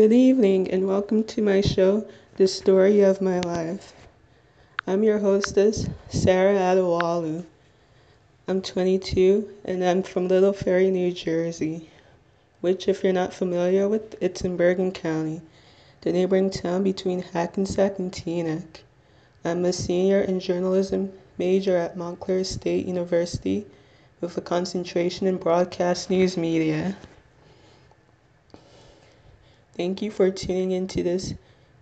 Good evening and welcome to my show, The Story of My Life. I'm your hostess, Sarah Adewalu. I'm 22 and I'm from Little Ferry, New Jersey, which, if you're not familiar with, it's in Bergen County, the neighboring town between Hackensack and Teaneck. I'm a senior in journalism major at Montclair State University with a concentration in broadcast news media. Thank you for tuning into this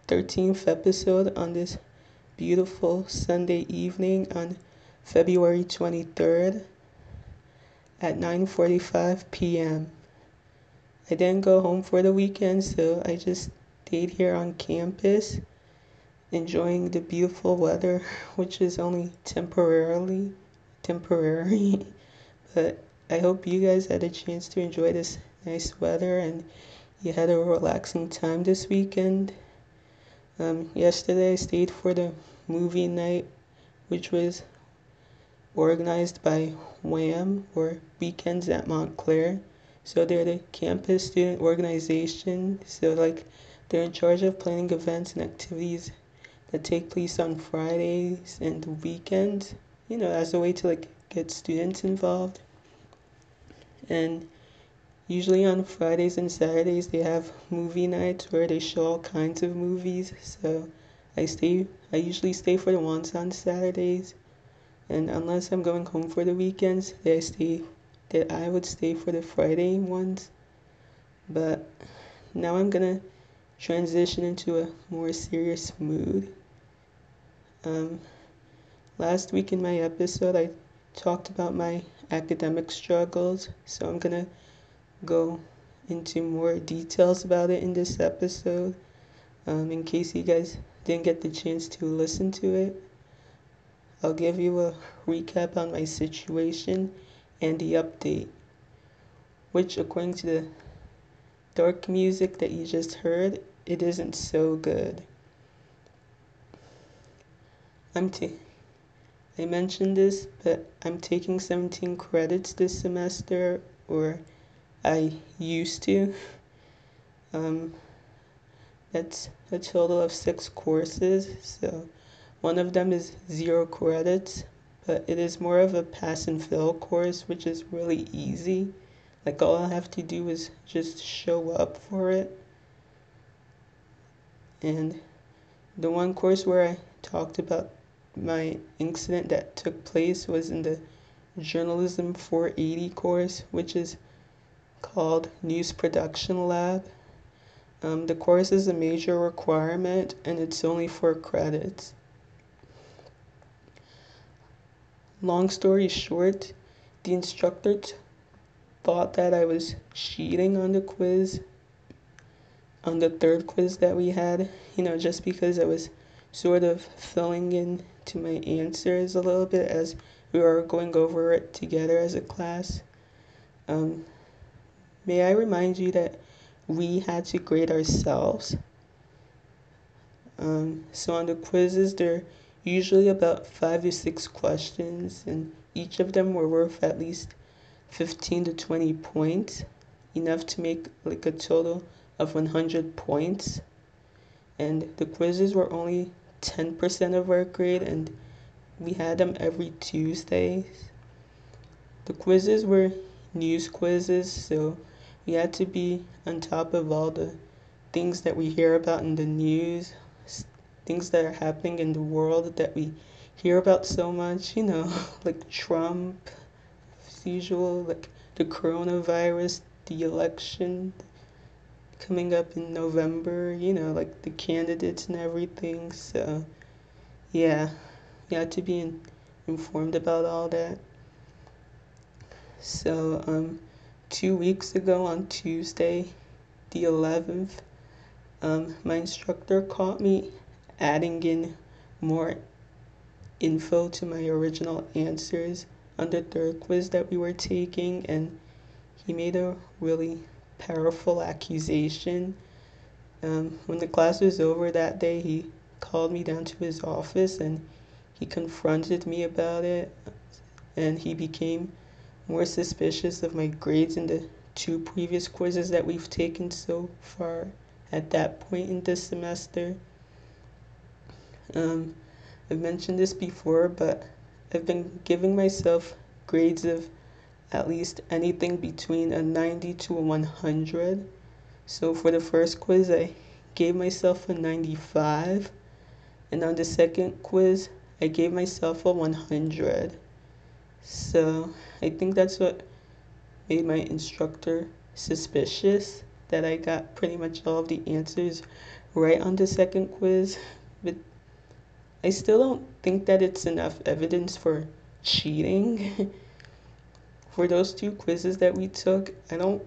13th episode on this beautiful Sunday evening on February 23rd at 9:45 p.m. I didn't go home for the weekend, so I just stayed here on campus enjoying the beautiful weather, which is only temporarily temporary. but I hope you guys had a chance to enjoy this nice weather and you had a relaxing time this weekend. Um, yesterday, I stayed for the movie night, which was organized by WHAM, or Weekends at Montclair. So they're the campus student organization. So, like, they're in charge of planning events and activities that take place on Fridays and weekends, you know, as a way to, like, get students involved. And Usually on Fridays and Saturdays they have movie nights where they show all kinds of movies. So I stay I usually stay for the ones on Saturdays. And unless I'm going home for the weekends, they stay that I would stay for the Friday ones. But now I'm gonna transition into a more serious mood. Um, last week in my episode, I talked about my academic struggles, so I'm gonna go into more details about it in this episode. Um, in case you guys didn't get the chance to listen to it, I'll give you a recap on my situation and the update, which, according to the dark music that you just heard, it isn't so good. I'm t- I mentioned this, but I'm taking 17 credits this semester, or I used to. Um, that's a total of six courses. So one of them is zero credits, but it is more of a pass and fail course, which is really easy. Like all I have to do is just show up for it. And the one course where I talked about my incident that took place was in the Journalism 480 course, which is called News Production Lab. Um, the course is a major requirement and it's only for credits. Long story short, the instructor thought that I was cheating on the quiz, on the third quiz that we had, you know, just because I was sort of filling in to my answers a little bit as we were going over it together as a class. Um, May I remind you that we had to grade ourselves. Um, so on the quizzes, they're usually about five to six questions, and each of them were worth at least 15 to 20 points, enough to make like a total of 100 points. And the quizzes were only 10% of our grade, and we had them every Tuesdays. The quizzes were news quizzes, so we had to be on top of all the things that we hear about in the news, things that are happening in the world that we hear about so much, you know, like Trump, as usual, like the coronavirus, the election coming up in November, you know, like the candidates and everything. So, yeah, we had to be in, informed about all that. So, um, two weeks ago on Tuesday, the 11th, um, my instructor caught me adding in more info to my original answers on the third quiz that we were taking, and he made a really powerful accusation. Um, when the class was over that day, he called me down to his office and he confronted me about it, and he became more suspicious of my grades in the two previous quizzes that we've taken so far at that point in this semester. Um, I've mentioned this before, but I've been giving myself grades of at least anything between a 90 to a 100. So for the first quiz, I gave myself a 95. And on the second quiz, I gave myself a 100. So I think that's what made my instructor suspicious that I got pretty much all of the answers right on the second quiz. But I still don't think that it's enough evidence for cheating. for those two quizzes that we took, I don't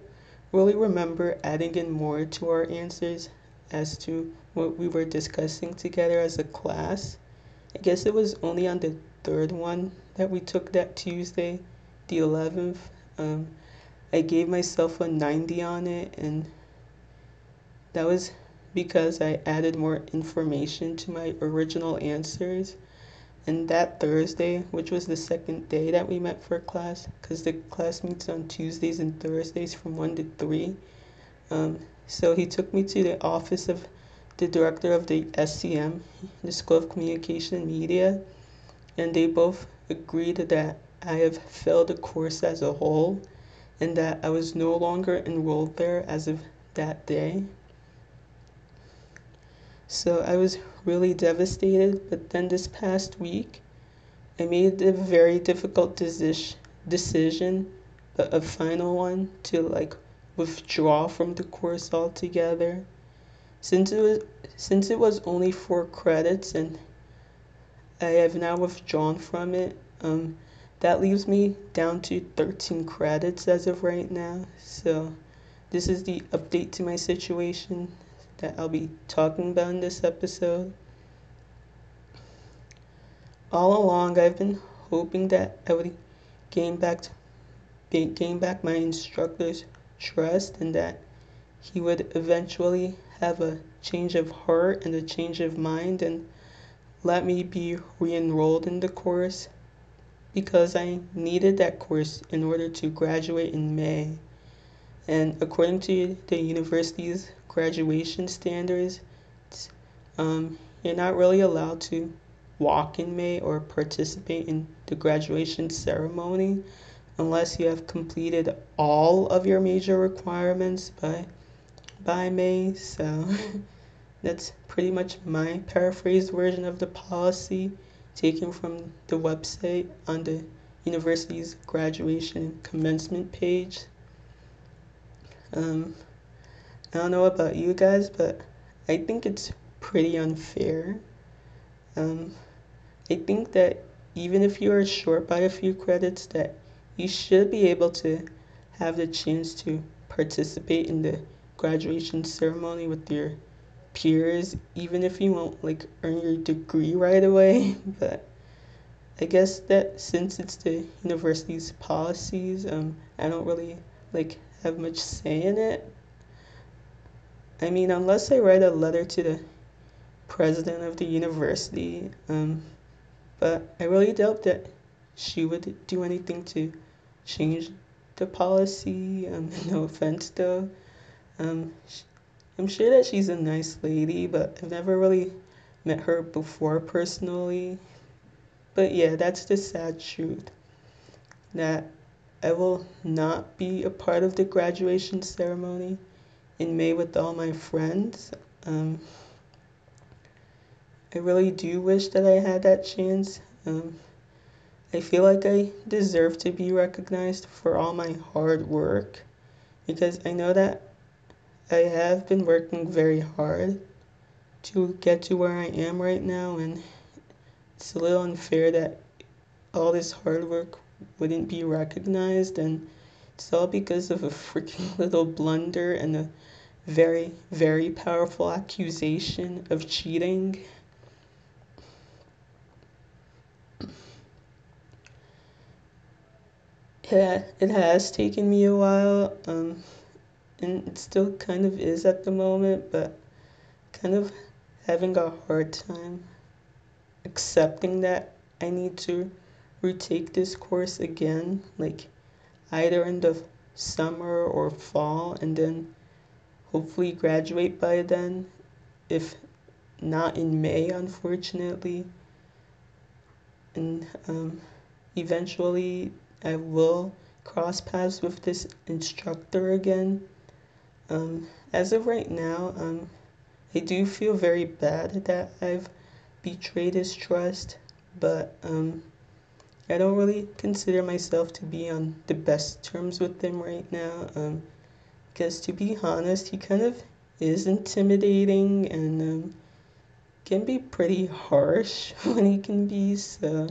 really remember adding in more to our answers as to what we were discussing together as a class. I guess it was only on the third one that we took that Tuesday, the 11th. Um, I gave myself a 90 on it, and that was because I added more information to my original answers. And that Thursday, which was the second day that we met for class, because the class meets on Tuesdays and Thursdays from 1 to 3. Um, so he took me to the office of the director of the SCM, the School of Communication and Media, and they both agreed that I have failed the course as a whole and that I was no longer enrolled there as of that day. So I was really devastated, but then this past week, I made a very difficult deci- decision, but a final one, to like withdraw from the course altogether. Since it was since it was only four credits and I have now withdrawn from it, um, that leaves me down to 13 credits as of right now. So this is the update to my situation that I'll be talking about in this episode. All along, I've been hoping that I would gain back gain back my instructor's trust and that he would eventually have a change of heart and a change of mind and let me be re-enrolled in the course because I needed that course in order to graduate in May. And according to the university's graduation standards, um, you're not really allowed to walk in May or participate in the graduation ceremony unless you have completed all of your major requirements by by May. So that's pretty much my paraphrased version of the policy taken from the website on the university's graduation commencement page. Um, I don't know about you guys, but I think it's pretty unfair. Um, I think that even if you are short by a few credits, that you should be able to have the chance to participate in the graduation ceremony with your peers, even if you won't like earn your degree right away. But I guess that since it's the university's policies, um, I don't really like have much say in it. I mean, unless I write a letter to the president of the university, um, but I really doubt that she would do anything to change the policy. Um, no offense though. Um, I'm sure that she's a nice lady, but I've never really met her before personally. But yeah, that's the sad truth. That I will not be a part of the graduation ceremony in May with all my friends. Um, I really do wish that I had that chance. Um, I feel like I deserve to be recognized for all my hard work because I know that I have been working very hard to get to where I am right now, and it's a little unfair that all this hard work wouldn't be recognized, and it's all because of a freaking little blunder and a very, very powerful accusation of cheating. Yeah, it has taken me a while. Um, and it still kind of is at the moment, but kind of having a hard time accepting that I need to retake this course again, like either in the summer or fall, and then hopefully graduate by then, if not in May, unfortunately. And um, eventually, I will cross paths with this instructor again. Um, as of right now, um, I do feel very bad that I've betrayed his trust, but um, I don't really consider myself to be on the best terms with him right now. Um, because to be honest, he kind of is intimidating and um, can be pretty harsh when he can be. So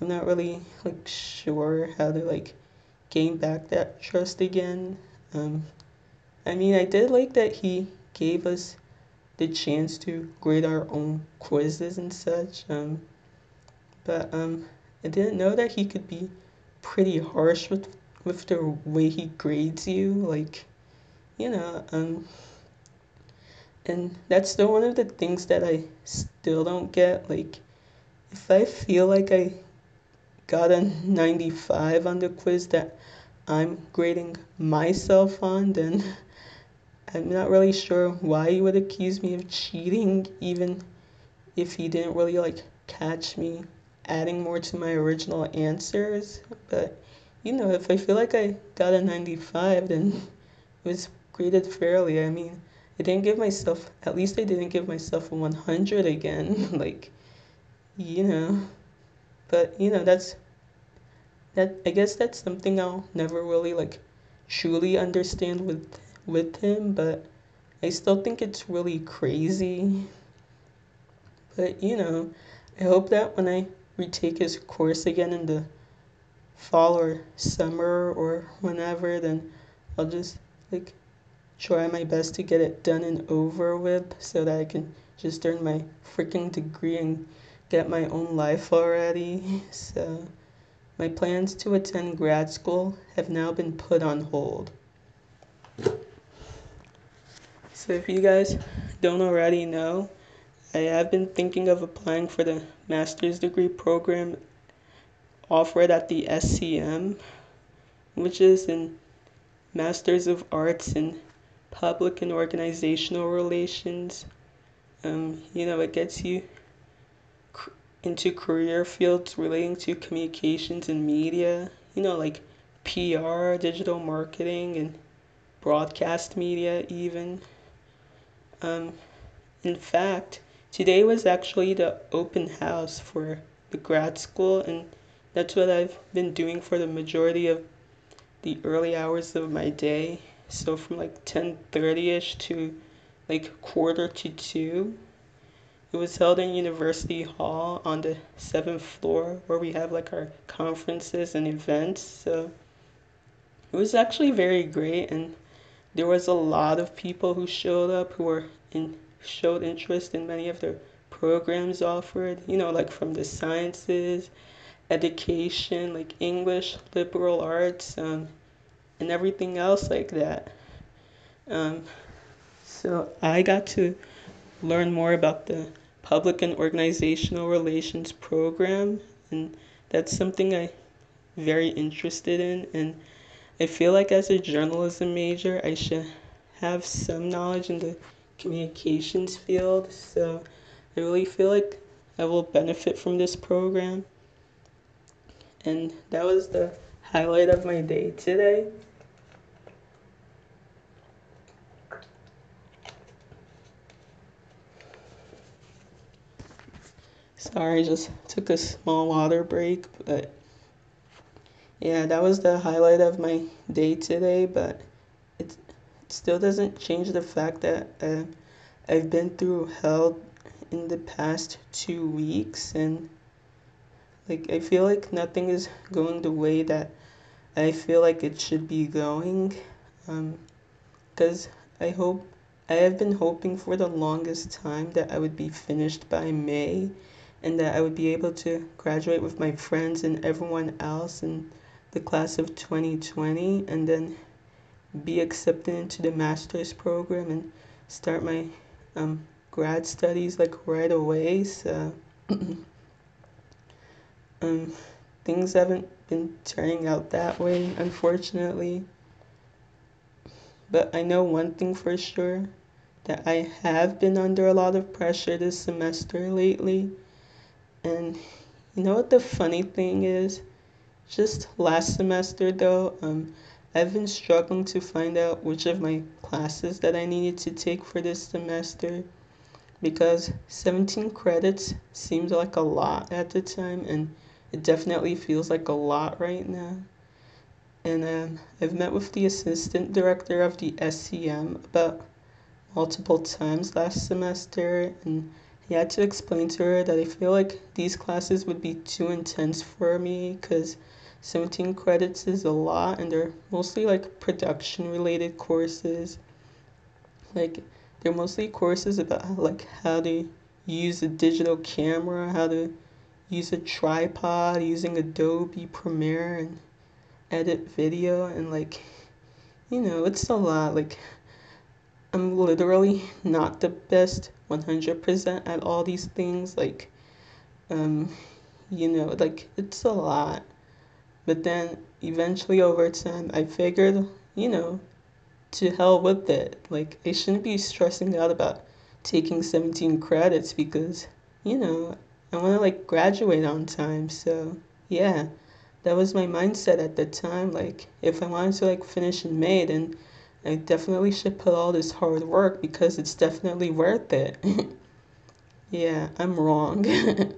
I'm not really like sure how to like gain back that trust again. Um, I mean, I did like that he gave us the chance to grade our own quizzes and such. Um, but um, I didn't know that he could be pretty harsh with with the way he grades you. Like, you know, um, and that's still one of the things that I still don't get. Like, if I feel like I got a 95 on the quiz that I'm grading myself on, then I'm not really sure why he would accuse me of cheating, even if he didn't really like catch me adding more to my original answers. But you know, if I feel like I got a 95, then it was graded fairly. I mean, I didn't give myself, at least I didn't give myself a 100 again. like, you know, but you know, that's that I guess that's something I'll never really like truly understand with with him, but I still think it's really crazy. But you know, I hope that when I retake his course again in the fall or summer or whenever, then I'll just like try my best to get it done and over with so that I can just earn my freaking degree and get my own life already. So my plans to attend grad school have now been put on hold. So, if you guys don't already know, I have been thinking of applying for the master's degree program offered at the SCM, which is in Masters of Arts in Public and Organizational Relations. Um, you know, it gets you into career fields relating to communications and media, you know, like PR, digital marketing, and broadcast media, even. Um, in fact, today was actually the open house for the grad school, and that's what I've been doing for the majority of the early hours of my day. So from like 10:30ish to like quarter to 2 it was held in University Hall on the seventh floor where we have like our conferences and events. So it was actually very great and there was a lot of people who showed up who were in showed interest in many of the programs offered, you know, like from the sciences, education, like English, liberal arts, um, and everything else like that. Um, so I got to learn more about the public and organizational relations program and that's something I very interested in and I feel like as a journalism major I should have some knowledge in the communications field. So I really feel like I will benefit from this program. And that was the highlight of my day today. Sorry, I just took a small water break, but yeah, that was the highlight of my day today. But it, still doesn't change the fact that uh, I've been through hell in the past two weeks, and like I feel like nothing is going the way that I feel like it should be going. Um, because I hope I have been hoping for the longest time that I would be finished by May and that I would be able to graduate with my friends and everyone else in the class of 2020 and then be accepted into the master's program and start my um, grad studies like right away. So um, things haven't been turning out that way, unfortunately. but I know one thing for sure that I have been under a lot of pressure this semester lately. And you know what the funny thing is? Just last semester though, um, I've been struggling to find out which of my classes that I needed to take for this semester because 17 credits seems like a lot at the time and it definitely feels like a lot right now. And um, I've met with the assistant director of the SCM about multiple times last semester and he had to explain to her that I feel like these classes would be too intense for me because 17 credits is a lot and they're mostly like production related courses. Like they're mostly courses about like how to use a digital camera, how to use a tripod, using Adobe Premiere and edit video and like you know, it's a lot like I'm literally not the best 100% at all these things like um you know, like it's a lot. But then eventually over time I figured, you know, to hell with it. Like, I shouldn't be stressing out about taking 17 credits because, you know, I want to like graduate on time. So, yeah, that was my mindset at the time. Like, if I wanted to like finish in May, then I definitely should put all this hard work because it's definitely worth it. yeah, I'm wrong.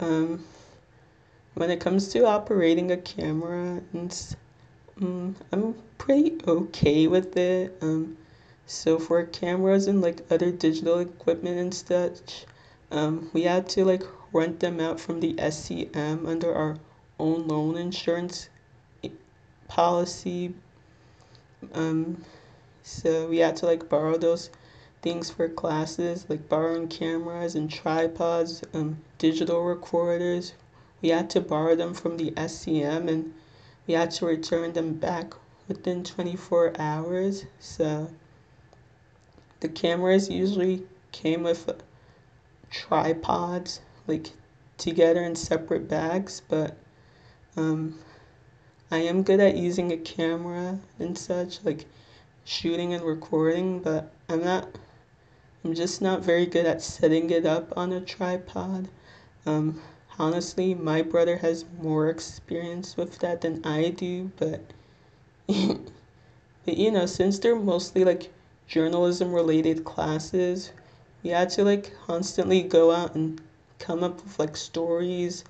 um, when it comes to operating a camera and um, I'm pretty okay with it. Um, so for cameras and like other digital equipment and such, um, we had to like rent them out from the SCM under our own loan insurance policy. Um, so we had to like borrow those things for classes, like borrowing cameras and tripods, um, digital recorders. We had to borrow them from the SCM and we had to return them back within 24 hours. So the cameras usually came with tripods, like together in separate bags, but um, I am good at using a camera and such, like shooting and recording, but I'm not, I'm just not very good at setting it up on a tripod. Um, honestly, my brother has more experience with that than I do, but but you know, since they're mostly like journalism related classes, we had to like constantly go out and come up with like stories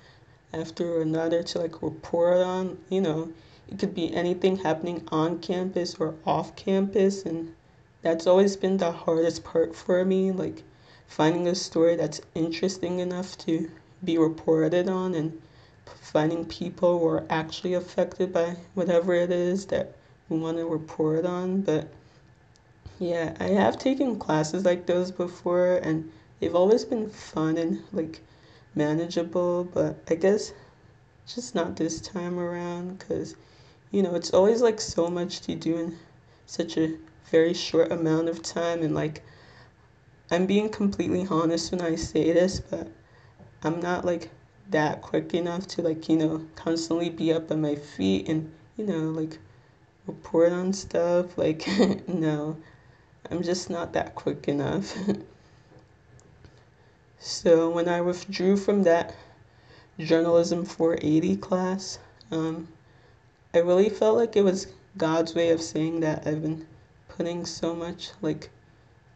after another to like report on, you know, it could be anything happening on campus or off campus and that's always been the hardest part for me, like finding a story that's interesting enough to be reported on and finding people who are actually affected by whatever it is that we want to report on. But yeah, I have taken classes like those before and they've always been fun and like manageable, but I guess just not this time around because you know, it's always like so much to do in such a very short amount of time and like I'm being completely honest when I say this, but I'm not like that quick enough to like, you know, constantly be up on my feet and, you know, like report on stuff. Like, no, I'm just not that quick enough. so when I withdrew from that journalism 480 class, um, I really felt like it was God's way of saying that I've been putting so much like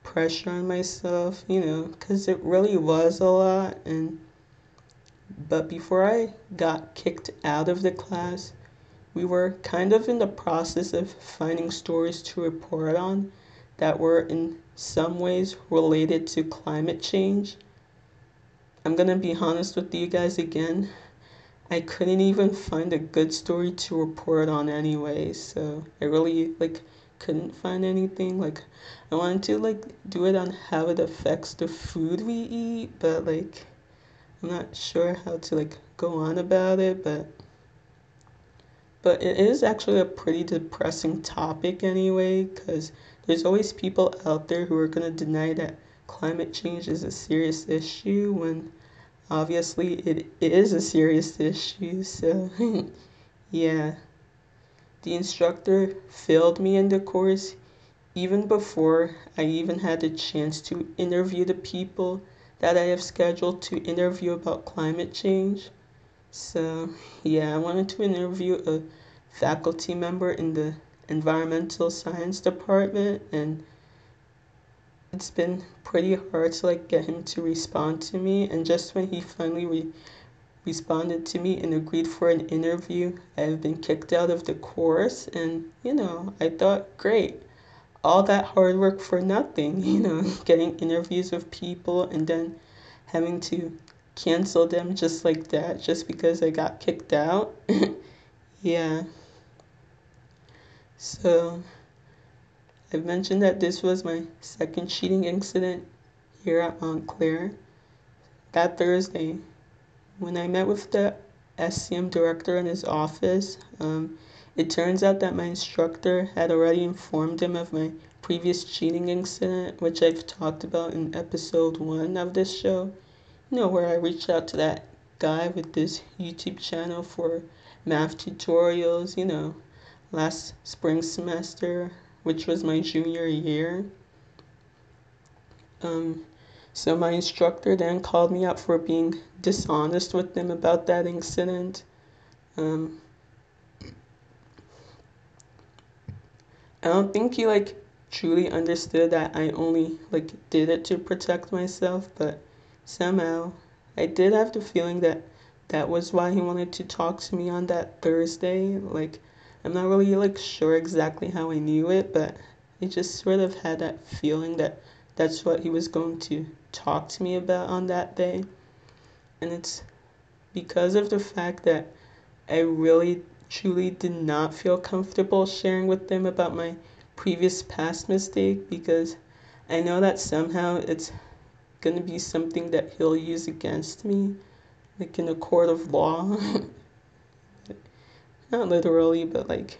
pressure on myself, you know, because it really was a lot and but before I got kicked out of the class, we were kind of in the process of finding stories to report on that were in some ways related to climate change. I'm gonna be honest with you guys again. I couldn't even find a good story to report on anyway, so I really like couldn't find anything. Like I wanted to like do it on how it affects the food we eat, but like I'm not sure how to like go on about it, but but it is actually a pretty depressing topic anyway because there's always people out there who are going to deny that climate change is a serious issue when obviously it is a serious issue so yeah. The instructor failed me in the course even before I even had the chance to interview the people that I have scheduled to interview about climate change. So, yeah, I wanted to interview a faculty member in the environmental science department and it's been pretty hard to like get him to respond to me and just when he finally re- responded to me and agreed for an interview i've been kicked out of the course and you know i thought great all that hard work for nothing you know getting interviews with people and then having to cancel them just like that just because i got kicked out yeah so I've mentioned that this was my second cheating incident here at Montclair. That Thursday, when I met with the SCM director in his office, um, it turns out that my instructor had already informed him of my previous cheating incident, which I've talked about in episode one of this show. You know, where I reached out to that guy with this YouTube channel for math tutorials, you know, last spring semester which was my junior year. Um, so my instructor then called me out for being dishonest with them about that incident. Um, I don't think he like truly understood that I only like did it to protect myself, but somehow I did have the feeling that that was why he wanted to talk to me on that Thursday. Like I'm not really like sure exactly how I knew it, but I just sort of had that feeling that that's what he was going to talk to me about on that day. And it's because of the fact that I really truly did not feel comfortable sharing with them about my previous past mistake because I know that somehow it's going to be something that he'll use against me, like in a court of law. not literally, but like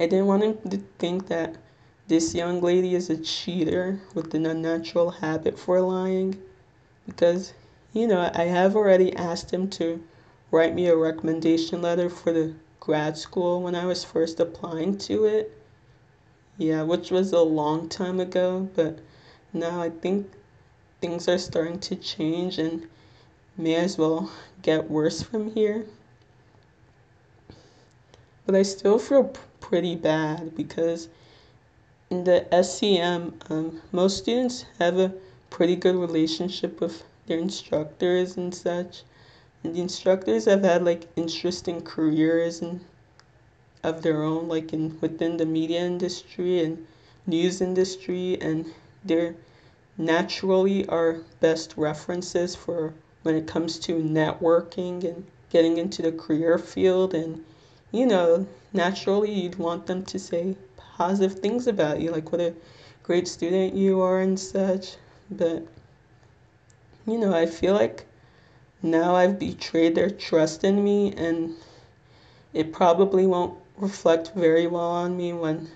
I didn't want him to think that this young lady is a cheater with an unnatural habit for lying because you know I have already asked him to write me a recommendation letter for the grad school when I was first applying to it. Yeah, which was a long time ago, but now I think things are starting to change and may as well get worse from here but I still feel p- pretty bad because in the SCM, um, most students have a pretty good relationship with their instructors and such. And the instructors have had like interesting careers and of their own, like in within the media industry and news industry, and they're naturally our best references for when it comes to networking and getting into the career field and you know, naturally you'd want them to say positive things about you, like what a great student you are and such. But, you know, I feel like now I've betrayed their trust in me, and it probably won't reflect very well on me when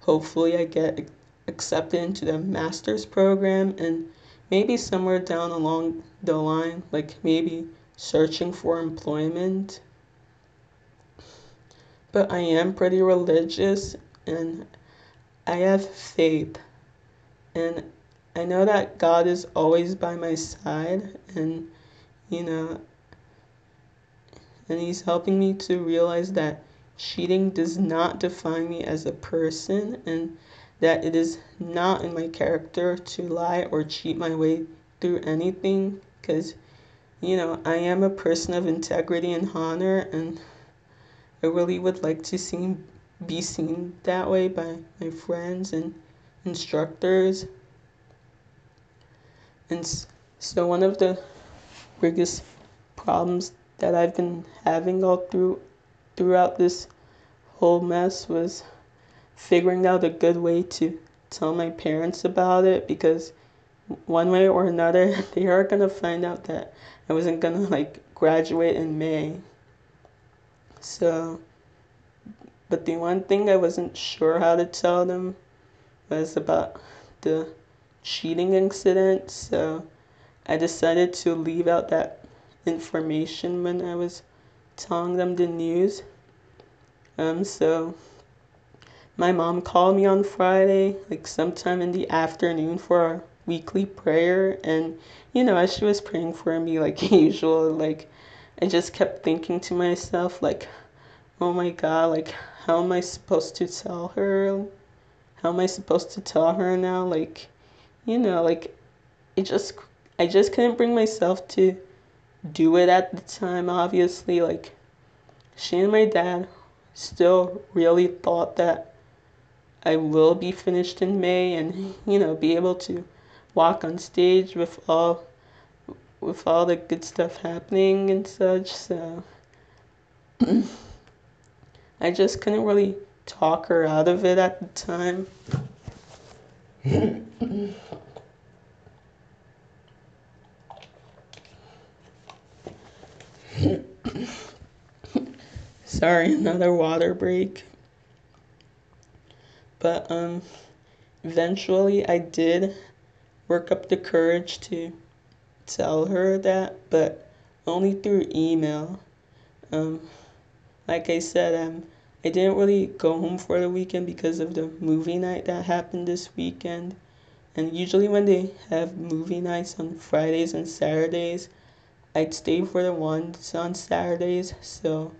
hopefully I get accepted into the master's program and maybe somewhere down along the line, like maybe searching for employment but I am pretty religious and I have faith. And I know that God is always by my side and, you know, and He's helping me to realize that cheating does not define me as a person and that it is not in my character to lie or cheat my way through anything because, you know, I am a person of integrity and honor and I really would like to see be seen that way by my friends and instructors. And so one of the biggest problems that I've been having all through throughout this whole mess was figuring out a good way to tell my parents about it because one way or another they are going to find out that I wasn't going to like graduate in May so, but the one thing I wasn't sure how to tell them was about the cheating incident. So, I decided to leave out that information when I was telling them the news. Um, so my mom called me on Friday, like sometime in the afternoon for our weekly prayer. And, you know, as she was praying for me, like usual, like I just kept thinking to myself, like, oh my God, like, how am I supposed to tell her? How am I supposed to tell her now? Like, you know, like, it just, I just couldn't bring myself to do it at the time, obviously. Like, she and my dad still really thought that I will be finished in May and, you know, be able to walk on stage with all with all the good stuff happening and such. So I just couldn't really talk her out of it at the time. Sorry, another water break. But um eventually I did work up the courage to tell her that, but only through email. Um, like I said, um, I didn't really go home for the weekend because of the movie night that happened this weekend. And usually, when they have movie nights on Fridays and Saturdays, I'd stay for the ones on Saturdays. So,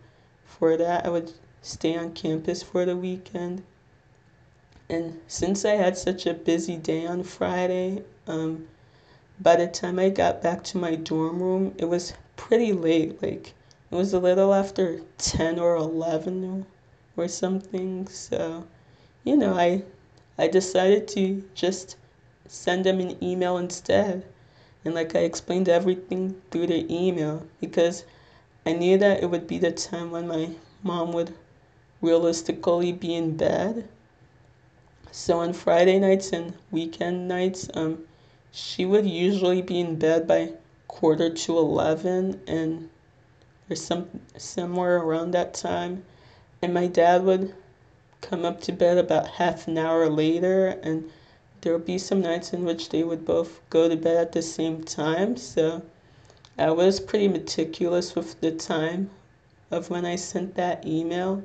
for that, I would stay on campus for the weekend. And since I had such a busy day on Friday, um, by the time I got back to my dorm room, it was pretty late. Like, it was a little after 10 or 11 or something. So, you know, I, I decided to just send them an email instead. And like I explained everything through the email because I knew that it would be the time when my mom would realistically be in bed. So on Friday nights and weekend nights, um, she would usually be in bed by quarter to 11 and or some somewhere around that time and my dad would come up to bed about half an hour later and there would be some nights in which they would both go to bed at the same time so i was pretty meticulous with the time of when i sent that email.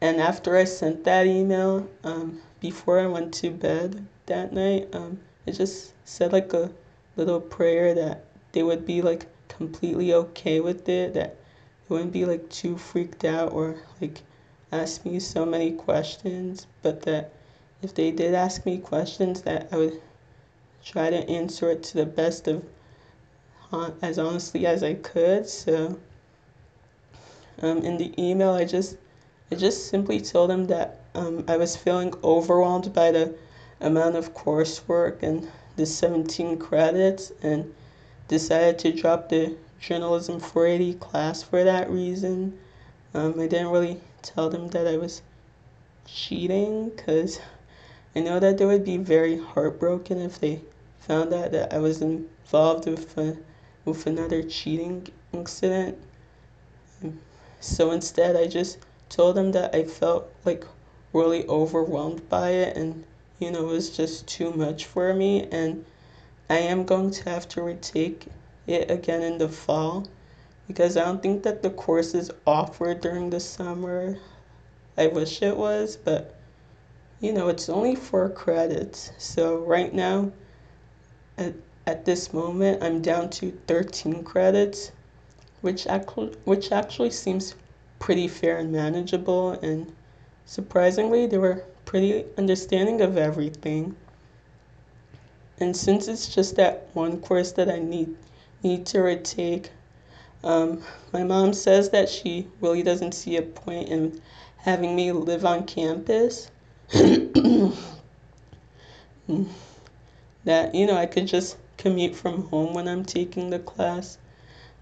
And after i sent that email um, before i went to bed that night um, I just said like a little prayer that they would be like completely okay with it, that they wouldn't be like too freaked out or like ask me so many questions, but that if they did ask me questions that I would try to answer it to the best of as honestly as I could. So um, in the email, I just I just simply told them that um, I was feeling overwhelmed by the amount of coursework and the 17 credits and decided to drop the journalism 480 class for that reason. Um, I didn't really tell them that I was cheating because I know that they would be very heartbroken if they found out that I was involved with a, with another cheating incident. So instead, I just told them that I felt like really overwhelmed by it and you know, it was just too much for me. And I am going to have to retake it again in the fall because I don't think that the course is offered during the summer. I wish it was, but you know, it's only four credits. So right now, at, at this moment, I'm down to 13 credits, which actually, which actually seems pretty fair and manageable. And surprisingly, they were pretty understanding of everything. And since it's just that one course that I need need to retake, um, my mom says that she really doesn't see a point in having me live on campus. that you know I could just commute from home when I'm taking the class.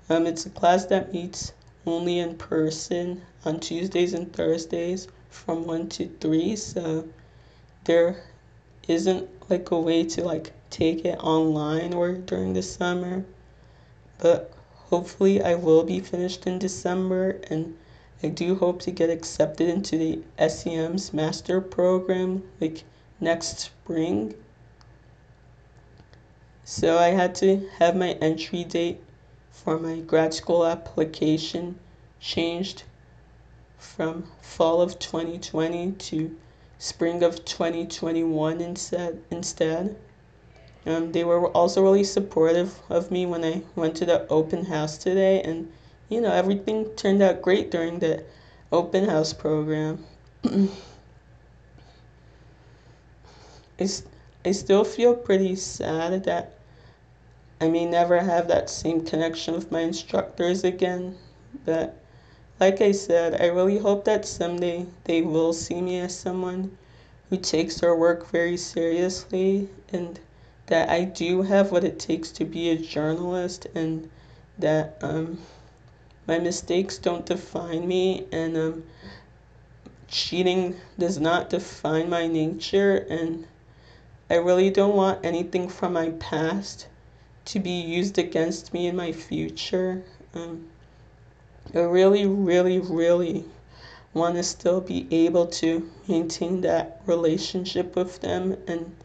Um, it's a class that meets only in person on Tuesdays and Thursdays from 1 to 3 so there isn't like a way to like take it online or during the summer but hopefully I will be finished in December and I do hope to get accepted into the SCM's master program like next spring so I had to have my entry date for my grad school application changed from fall of 2020 to spring of 2021 instead. instead. Um, they were also really supportive of me when I went to the open house today, and you know, everything turned out great during the open house program. I, I still feel pretty sad that I may never have that same connection with my instructors again, but like I said, I really hope that someday they will see me as someone who takes their work very seriously and that I do have what it takes to be a journalist and that um, my mistakes don't define me and um, cheating does not define my nature and I really don't want anything from my past to be used against me in my future. Um, I really, really, really want to still be able to maintain that relationship with them and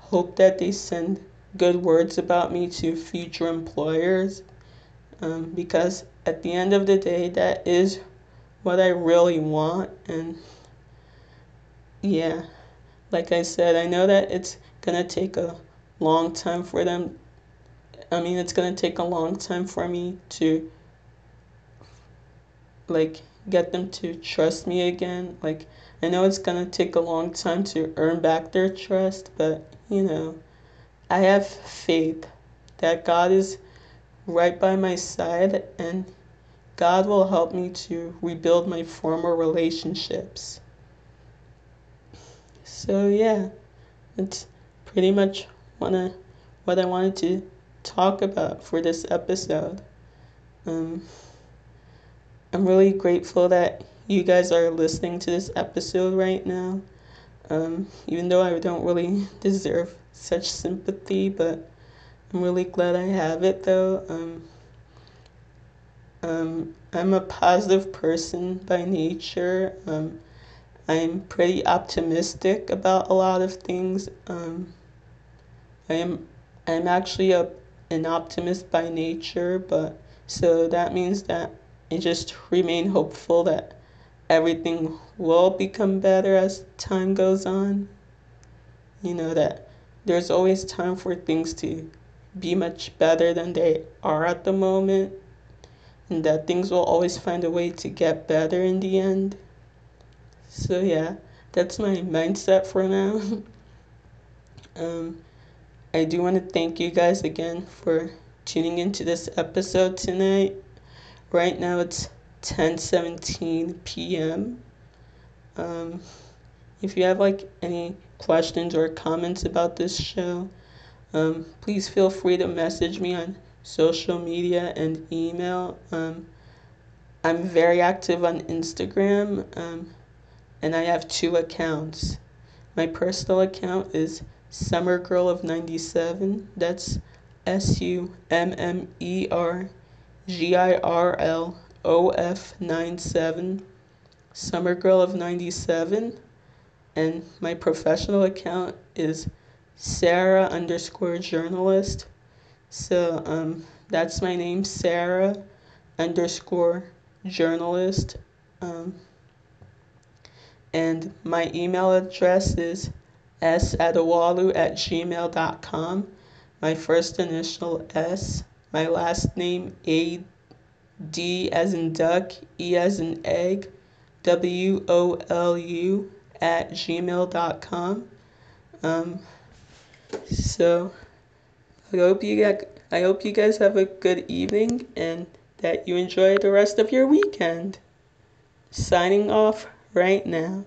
hope that they send good words about me to future employers um, because at the end of the day, that is what I really want. And yeah, like I said, I know that it's gonna take a long time for them. I mean, it's gonna take a long time for me to like get them to trust me again. Like, I know it's gonna take a long time to earn back their trust, but you know, I have faith that God is right by my side and God will help me to rebuild my former relationships. So yeah, that's pretty much wanna what I wanted to talk about for this episode. Um, I'm really grateful that you guys are listening to this episode right now. Um, even though I don't really deserve such sympathy, but I'm really glad I have it though. Um, um, I'm a positive person by nature. Um, I'm pretty optimistic about a lot of things. Um, I am I'm actually a an optimist by nature, but so that means that I just remain hopeful that everything will become better as time goes on. You know that there's always time for things to be much better than they are at the moment, and that things will always find a way to get better in the end. So, yeah, that's my mindset for now. um, I do want to thank you guys again for tuning into this episode tonight. Right now it's 10:17 p.m. Um, if you have like any questions or comments about this show, um, please feel free to message me on social media and email. Um, I'm very active on Instagram, um, and I have two accounts. My personal account is Summer Girl of 97. That's S U M M E R G I R L O F 97. Summer Girl of 97. And my professional account is Sarah underscore journalist. So um, that's my name, Sarah underscore journalist. Um, and my email address is owalu at gmail.com. My first initial S, my last name A D as in duck, E as in egg, W O L U at gmail.com. Um, so I hope you get, I hope you guys have a good evening and that you enjoy the rest of your weekend. Signing off right now.